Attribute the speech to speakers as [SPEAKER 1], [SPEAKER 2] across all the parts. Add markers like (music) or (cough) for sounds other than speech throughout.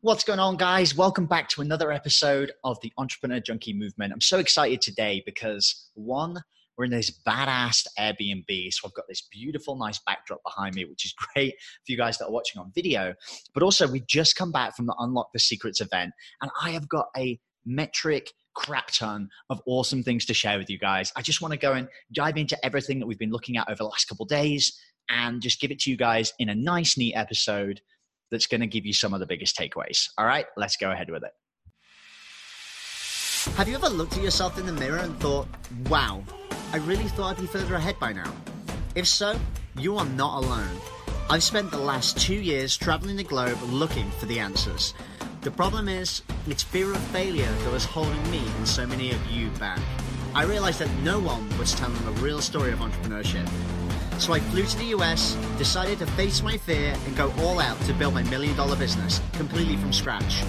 [SPEAKER 1] What's going on, guys? Welcome back to another episode of the Entrepreneur Junkie Movement. I'm so excited today because one, we're in this badass Airbnb. So I've got this beautiful, nice backdrop behind me, which is (laughs) great for you guys that are watching on video. But also, we just come back from the Unlock the Secrets event, and I have got a metric crap ton of awesome things to share with you guys. I just want to go and dive into everything that we've been looking at over the last couple days and just give it to you guys in a nice, neat episode that's going to give you some of the biggest takeaways. All right, let's go ahead with it. Have you ever looked at yourself in the mirror and thought, wow, I really thought I'd be further ahead by now? If so, you are not alone. I've spent the last two years traveling the globe looking for the answers. The problem is, it's fear of failure that was holding me and so many of you back. I realized that no one was telling the real story of entrepreneurship. So I flew to the US, decided to face my fear and go all out to build my million dollar business completely from scratch.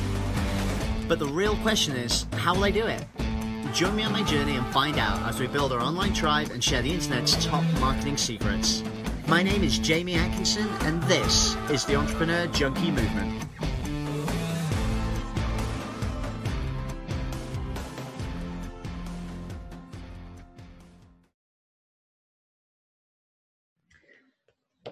[SPEAKER 1] But the real question is, how will I do it? Join me on my journey and find out as we build our online tribe and share the internet's top marketing secrets. My name is Jamie Atkinson, and this is the Entrepreneur Junkie Movement.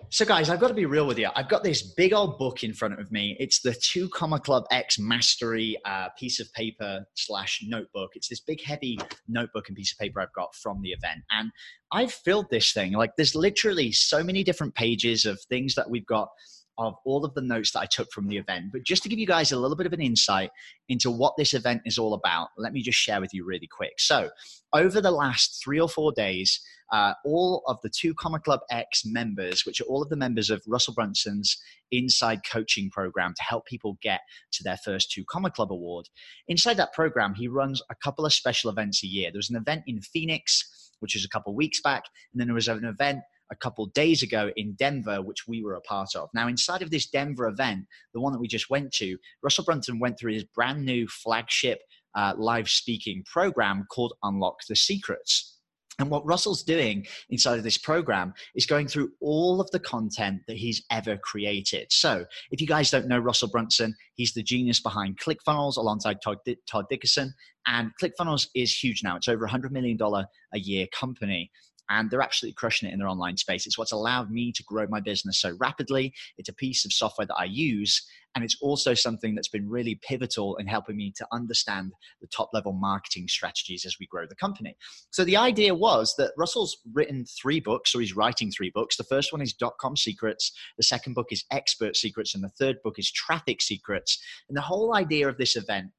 [SPEAKER 1] So, guys, I've got to be real with you. I've got this big old book in front of me. It's the Two Comma Club X Mastery uh, piece of paper slash notebook. It's this big, heavy notebook and piece of paper I've got from the event. And I've filled this thing. Like, there's literally so many different pages of things that we've got of all of the notes that I took from the event. But just to give you guys a little bit of an insight into what this event is all about, let me just share with you really quick. So, over the last three or four days, uh, all of the two Comma Club X members, which are all of the members of Russell Brunson's Inside Coaching Program to help people get to their first two Comma Club award. Inside that program, he runs a couple of special events a year. There was an event in Phoenix, which was a couple of weeks back, and then there was an event a couple days ago in Denver, which we were a part of. Now, inside of this Denver event, the one that we just went to, Russell Brunson went through his brand new flagship uh, live speaking program called Unlock the Secrets. And what Russell's doing inside of this program is going through all of the content that he's ever created. So, if you guys don't know Russell Brunson, he's the genius behind ClickFunnels alongside Todd, Todd Dickerson. And ClickFunnels is huge now. It's over a $100 million a year company and they're absolutely crushing it in their online space. It's what's allowed me to grow my business so rapidly. It's a piece of software that I use, and it's also something that's been really pivotal in helping me to understand the top level marketing strategies as we grow the company. So the idea was that Russell's written three books, or he's writing three books. The first one is dot com secrets, the second book is expert secrets, and the third book is traffic secrets. And the whole idea of this event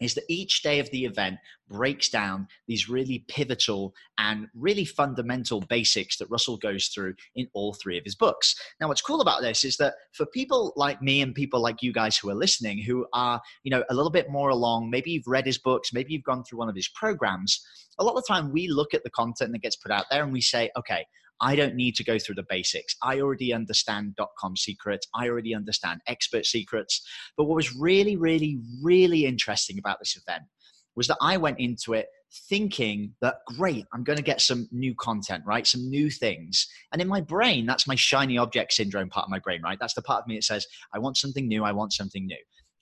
[SPEAKER 1] is that each day of the event breaks down these really pivotal and really fundamental basics that Russell goes through in all three of his books. Now, what's cool about this is that for people like me and people like you guys who are listening, who are, you know, a little bit more along, maybe you've read his books, maybe you've gone through one of his programs, a lot of the time we look at the content that gets put out there and we say, okay, I don't need to go through the basics. I already understand dot com secrets. I already understand expert secrets. But what was really, really, really interesting about this event was that I went into it thinking that great, I'm going to get some new content, right? Some new things. And in my brain, that's my shiny object syndrome part of my brain, right? That's the part of me that says, I want something new, I want something new.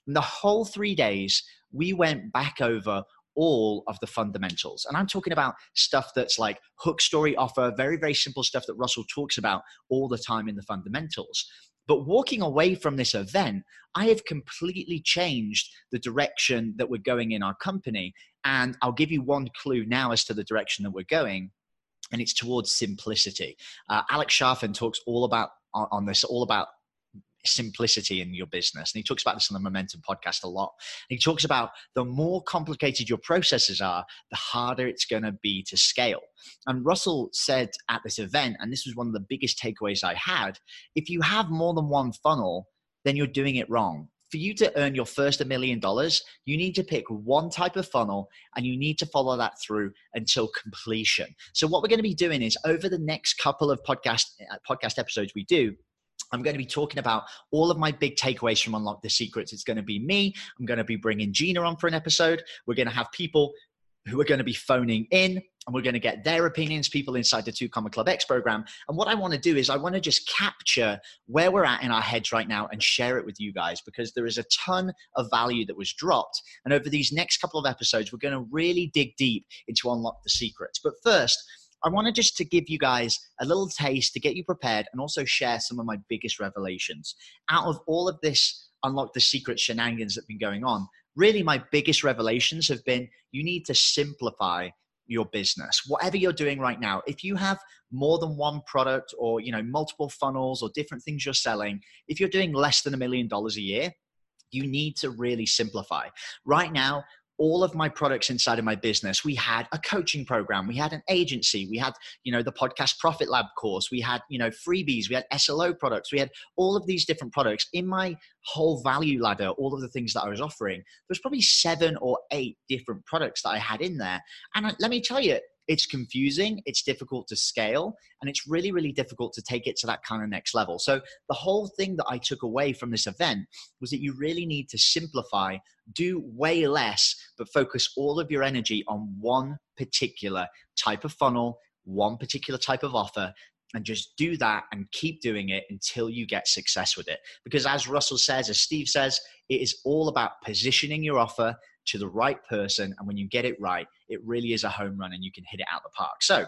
[SPEAKER 1] And the whole three days, we went back over all of the fundamentals. And I'm talking about stuff that's like hook story offer, very, very simple stuff that Russell talks about all the time in the fundamentals. But walking away from this event, I have completely changed the direction that we're going in our company. And I'll give you one clue now as to the direction that we're going. And it's towards simplicity. Uh, Alex Charfen talks all about on this, all about simplicity in your business. And he talks about this on the Momentum podcast a lot. And he talks about the more complicated your processes are, the harder it's going to be to scale. And Russell said at this event, and this was one of the biggest takeaways I had if you have more than one funnel, then you're doing it wrong for you to earn your first a million dollars, you need to pick one type of funnel and you need to follow that through until completion. So what we're going to be doing is over the next couple of podcast uh, podcast episodes we do, I'm going to be talking about all of my big takeaways from Unlock the Secrets. It's going to be me. I'm going to be bringing Gina on for an episode. We're going to have people who are going to be phoning in and we're going to get their opinions, people inside the Two Comma Club X program. And what I want to do is I want to just capture where we're at in our heads right now and share it with you guys because there is a ton of value that was dropped. And over these next couple of episodes, we're going to really dig deep into unlock the secrets. But first, I wanted just to give you guys a little taste to get you prepared and also share some of my biggest revelations. Out of all of this unlock the secret shenanigans that have been going on, really my biggest revelations have been you need to simplify your business whatever you're doing right now if you have more than one product or you know multiple funnels or different things you're selling if you're doing less than a million dollars a year you need to really simplify right now all of my products inside of my business. We had a coaching program we had an agency we had you know the podcast profit lab course we had you know freebies we had slo products we had all of these different products. In my whole value ladder all of the things that i was offering there's probably seven or eight different products that i had in there. And let me tell you it's confusing, it's difficult to scale, and it's really, really difficult to take it to that kind of next level. So, the whole thing that I took away from this event was that you really need to simplify, do way less, but focus all of your energy on one particular type of funnel, one particular type of offer. And just do that and keep doing it until you get success with it. Because as Russell says, as Steve says, it is all about positioning your offer to the right person. And when you get it right, it really is a home run and you can hit it out the park. So,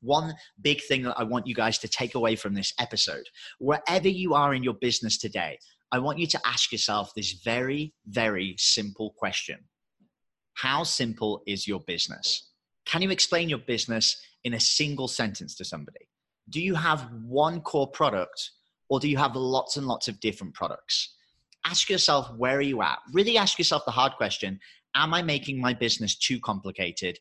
[SPEAKER 1] one big thing that I want you guys to take away from this episode, wherever you are in your business today, I want you to ask yourself this very, very simple question How simple is your business? Can you explain your business in a single sentence to somebody? Do you have one core product or do you have lots and lots of different products? ask yourself where are you at? Really ask yourself the hard question am i making my business too complicated?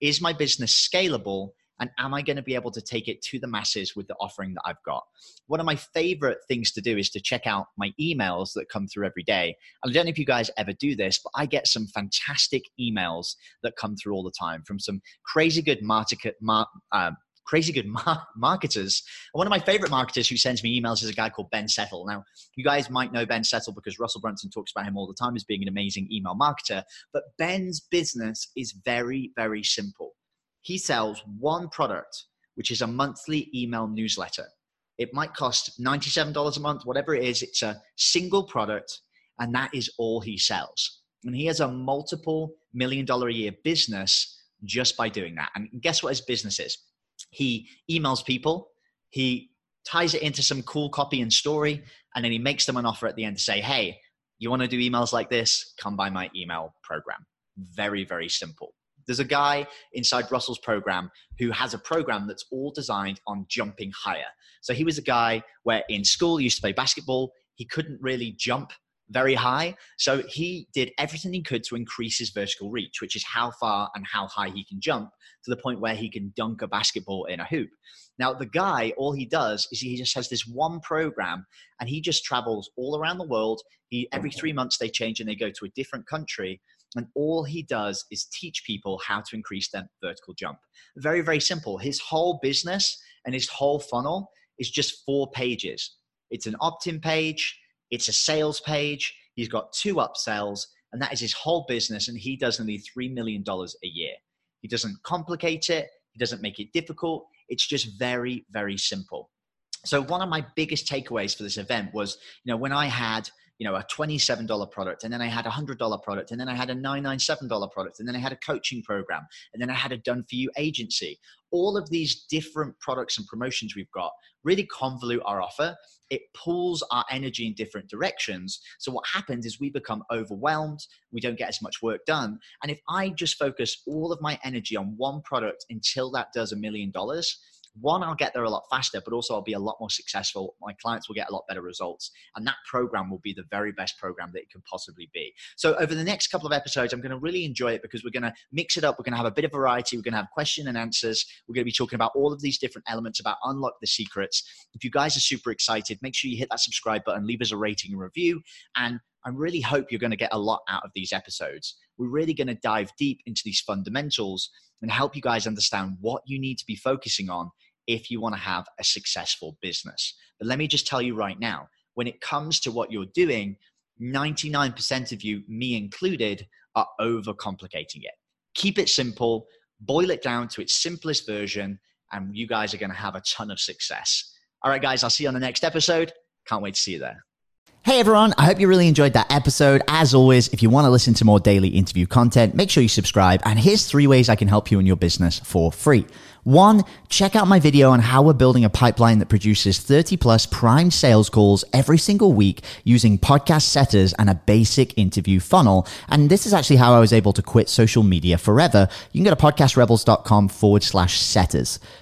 [SPEAKER 1] Is my business scalable? And am i going to be able to take it to the masses with the offering that i've got? One of my favorite things to do is to check out my emails that come through every day. I don't know if you guys ever do this but i get some fantastic emails that come through all the time from some crazy good market, mar, uh, crazy good (laughs) mar- marketers. One of my favorite marketers who sends me emails is a guy called Ben Settle. Now, you guys might know Ben Settle because Russell Brunson talks about him all the time as being an amazing email marketer. But Ben's business is very, very simple. He sells one product, which is a monthly email newsletter. It might cost $97 a month, whatever it is. It's a single product, and that is all he sells. And he has a multiple million dollar a year business just by doing that. And guess what his business is? He emails people, he ties it into some cool copy and story, and then he makes them an offer at the end to say, hey, you want to do emails like this? Come buy my email program. Very, very simple. There's a guy inside Russell's program who has a program that's all designed on jumping higher. So he was a guy where in school he used to play basketball. He couldn't really jump very high. So he did everything he could to increase his vertical reach, which is how far and how high he can jump to the point where he can dunk a basketball in a hoop. Now, the guy, all he does is he just has this one program and he just travels all around the world. He, every three months they change and they go to a different country. And all he does is teach people how to increase their vertical jump. Very, very simple. His whole business and his whole funnel is just four pages. It's an opt in page, it's a sales page. He's got two upsells, and that is his whole business. And he does nearly $3 million a year. He doesn't complicate it, he doesn't make it difficult. It's just very, very simple. So, one of my biggest takeaways for this event was, you know, when I had you know a $27 product and then i had a $100 product and then i had a $997 product and then i had a coaching program and then i had a done for you agency. All of these different products and promotions we've got really convolute our offer. It pulls our energy in different directions. So what happens is we become overwhelmed we don't get as much work done and if i just focus all of my energy on one product until that does a million dollars one, I'll get there a lot faster, but also I'll be a lot more successful. My clients will get a lot better results. And that program will be the very best program that it can possibly be. So, over the next couple of episodes, I'm going to really enjoy it because we're going to mix it up. We're going to have a bit of variety. We're going to have question and answers. We're going to be talking about all of these different elements about unlock the secrets. If you guys are super excited, make sure you hit that subscribe button, leave us a rating and review. And I really hope you're going to get a lot out of these episodes. We're really going to dive deep into these fundamentals and help you guys understand what you need to be focusing on if you want to have a successful business. But let me just tell you right now when it comes to what you're doing, 99% of you, me included, are overcomplicating it. Keep it simple, boil it down to its simplest version, and you guys are going to have a ton of success. All right, guys, I'll see you on the next episode. Can't wait to see you there.
[SPEAKER 2] Hey everyone, I hope you really enjoyed that episode. As always, if you want to listen to more daily interview content, make sure you subscribe. And here's three ways I can help you in your business for free. One, check out my video on how we're building a pipeline that produces 30 plus prime sales calls every single week using podcast setters and a basic interview funnel. And this is actually how I was able to quit social media forever. You can go to podcastrebels.com forward slash setters.